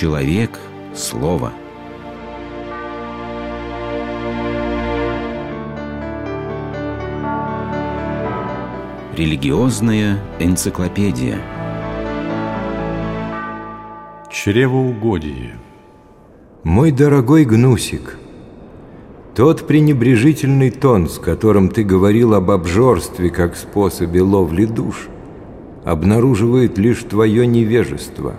человек – слово. Религиозная энциклопедия Чревоугодие Мой дорогой Гнусик, тот пренебрежительный тон, с которым ты говорил об обжорстве как способе ловли душ, обнаруживает лишь твое невежество.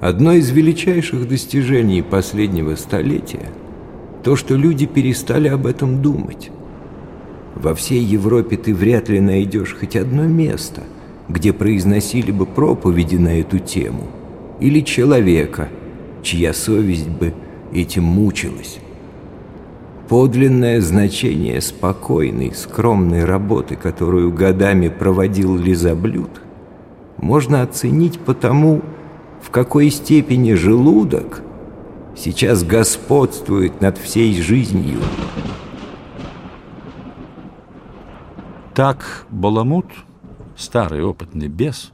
Одно из величайших достижений последнего столетия – то, что люди перестали об этом думать. Во всей Европе ты вряд ли найдешь хоть одно место, где произносили бы проповеди на эту тему, или человека, чья совесть бы этим мучилась. Подлинное значение спокойной, скромной работы, которую годами проводил лизоблюд, можно оценить по тому, в какой степени желудок сейчас господствует над всей жизнью. Так Баламут, старый опытный бес,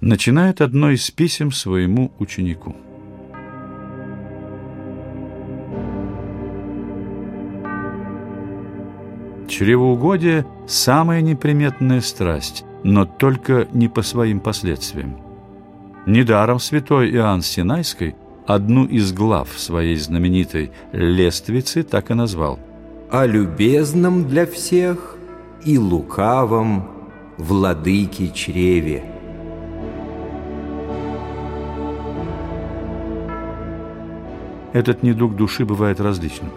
начинает одно из писем своему ученику – Чревоугодие – самая неприметная страсть, но только не по своим последствиям. Недаром святой Иоанн Синайской одну из глав своей знаменитой «Лествицы» так и назвал «О любезном для всех и лукавом владыке чреве». Этот недуг души бывает различным.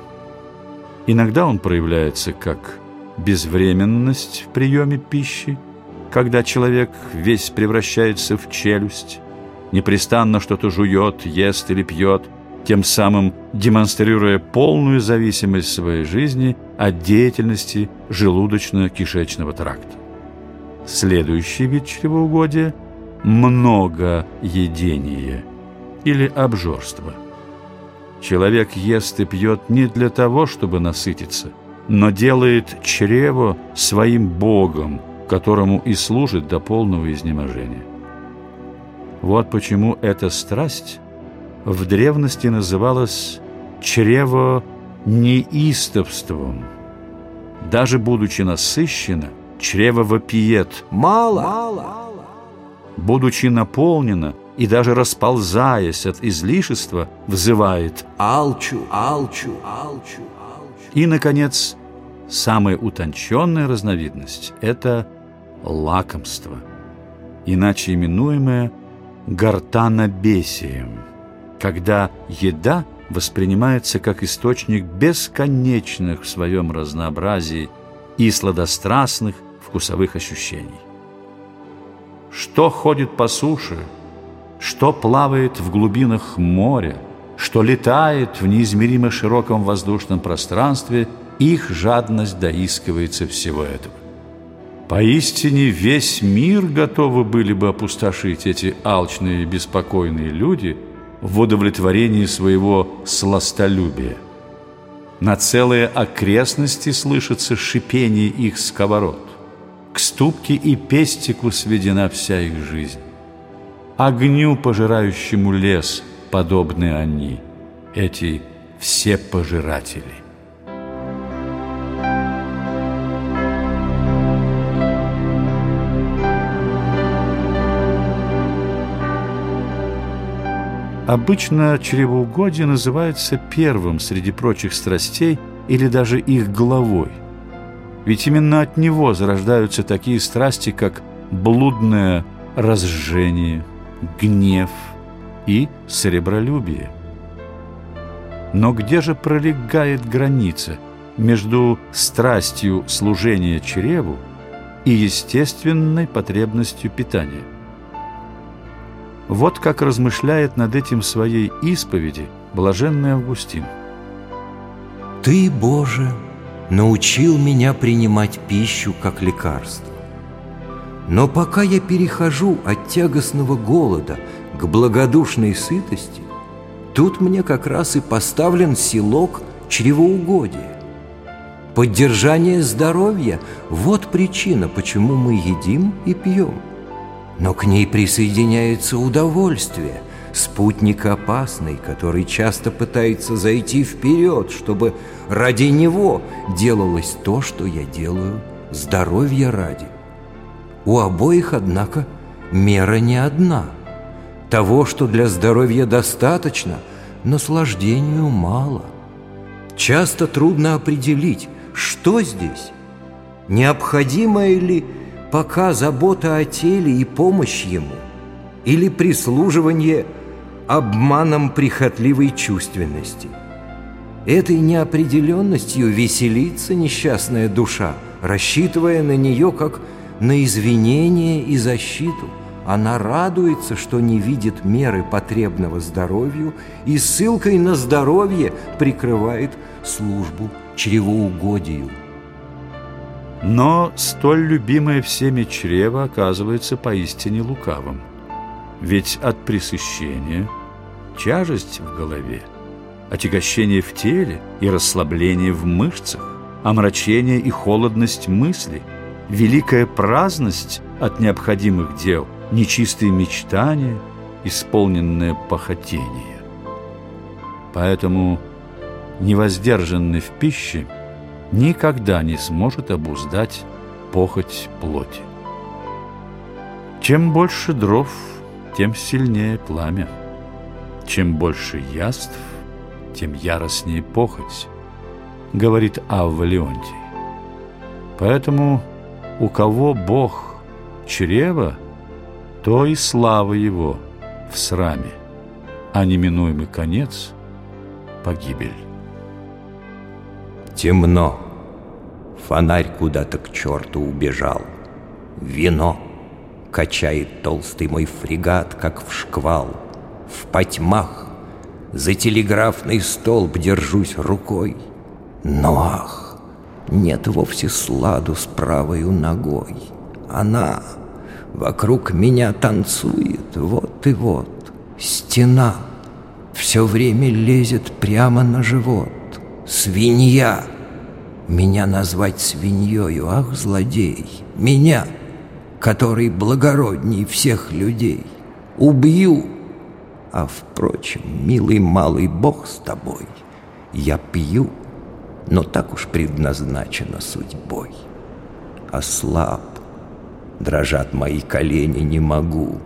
Иногда он проявляется как безвременность в приеме пищи, когда человек весь превращается в челюсть, непрестанно что-то жует, ест или пьет, тем самым демонстрируя полную зависимость своей жизни от деятельности желудочно-кишечного тракта. Следующий вид чревоугодия – многоедение или обжорство. Человек ест и пьет не для того, чтобы насытиться – но делает чрево своим Богом, которому и служит до полного изнеможения. Вот почему эта страсть в древности называлась чрево неистовством. Даже будучи насыщено, чрево вопиет «Мало!», мало. Будучи наполнено и даже расползаясь от излишества, взывает «Алчу, алчу, алчу!» И, наконец, самая утонченная разновидность – это лакомство, иначе именуемое гортанобесием, когда еда воспринимается как источник бесконечных в своем разнообразии и сладострастных вкусовых ощущений. Что ходит по суше, что плавает в глубинах моря – что летает в неизмеримо широком воздушном пространстве, их жадность доискивается всего этого. Поистине весь мир готовы были бы опустошить эти алчные и беспокойные люди в удовлетворении своего сластолюбия. На целые окрестности слышится шипение их сковород. К ступке и пестику сведена вся их жизнь. Огню, пожирающему лес – подобны они, эти все пожиратели. Обычно чревоугодие называется первым среди прочих страстей или даже их главой. Ведь именно от него зарождаются такие страсти, как блудное разжение, гнев – и сребролюбие. Но где же пролегает граница между страстью служения чреву и естественной потребностью питания? Вот как размышляет над этим своей исповеди блаженный Августин. «Ты, Боже, научил меня принимать пищу как лекарство. Но пока я перехожу от тягостного голода к благодушной сытости, тут мне как раз и поставлен силок чревоугодия. Поддержание здоровья – вот причина, почему мы едим и пьем. Но к ней присоединяется удовольствие, спутник опасный, который часто пытается зайти вперед, чтобы ради него делалось то, что я делаю, здоровья ради. У обоих, однако, мера не одна. Того, что для здоровья достаточно, наслаждению мало. Часто трудно определить, что здесь. Необходимая ли пока забота о теле и помощь ему, или прислуживание обманом прихотливой чувственности. Этой неопределенностью веселится несчастная душа, рассчитывая на нее как на извинение и защиту. Она радуется, что не видит меры потребного здоровью и ссылкой на здоровье прикрывает службу чревоугодию. Но столь любимое всеми чрево оказывается поистине лукавым. Ведь от пресыщения тяжесть в голове, отягощение в теле и расслабление в мышцах, омрачение и холодность мысли, великая праздность от необходимых дел, нечистые мечтания, исполненное похотение. Поэтому невоздержанный в пище никогда не сможет обуздать похоть плоти. Чем больше дров, тем сильнее пламя. Чем больше яств, тем яростнее похоть, говорит Авва Леонтий. Поэтому у кого Бог чрево, то и слава его в сраме, а неминуемый конец – погибель. Темно. Фонарь куда-то к черту убежал. Вино качает толстый мой фрегат, как в шквал. В потьмах за телеграфный столб держусь рукой. Но ах, нет вовсе сладу с правою ногой. Она вокруг меня танцует, вот и вот. Стена все время лезет прямо на живот. Свинья! Меня назвать свиньёю, ах, злодей! Меня, который благородней всех людей, убью! А, впрочем, милый малый бог с тобой, я пью, но так уж предназначена судьбой. Ослаб, дрожат мои колени, не могу,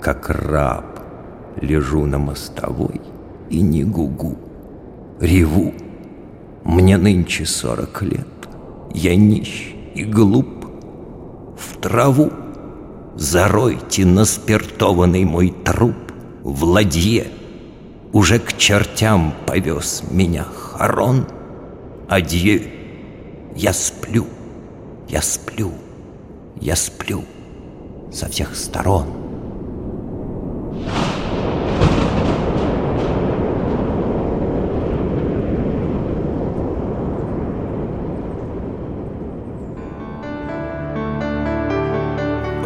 как раб, лежу на мостовой и не гугу, реву. Мне нынче сорок лет, я нищ и глуп. В траву заройте наспиртованный мой труп в ладье. Уже к чертям повез меня Харон. Адье, я сплю, я сплю, я сплю со всех сторон.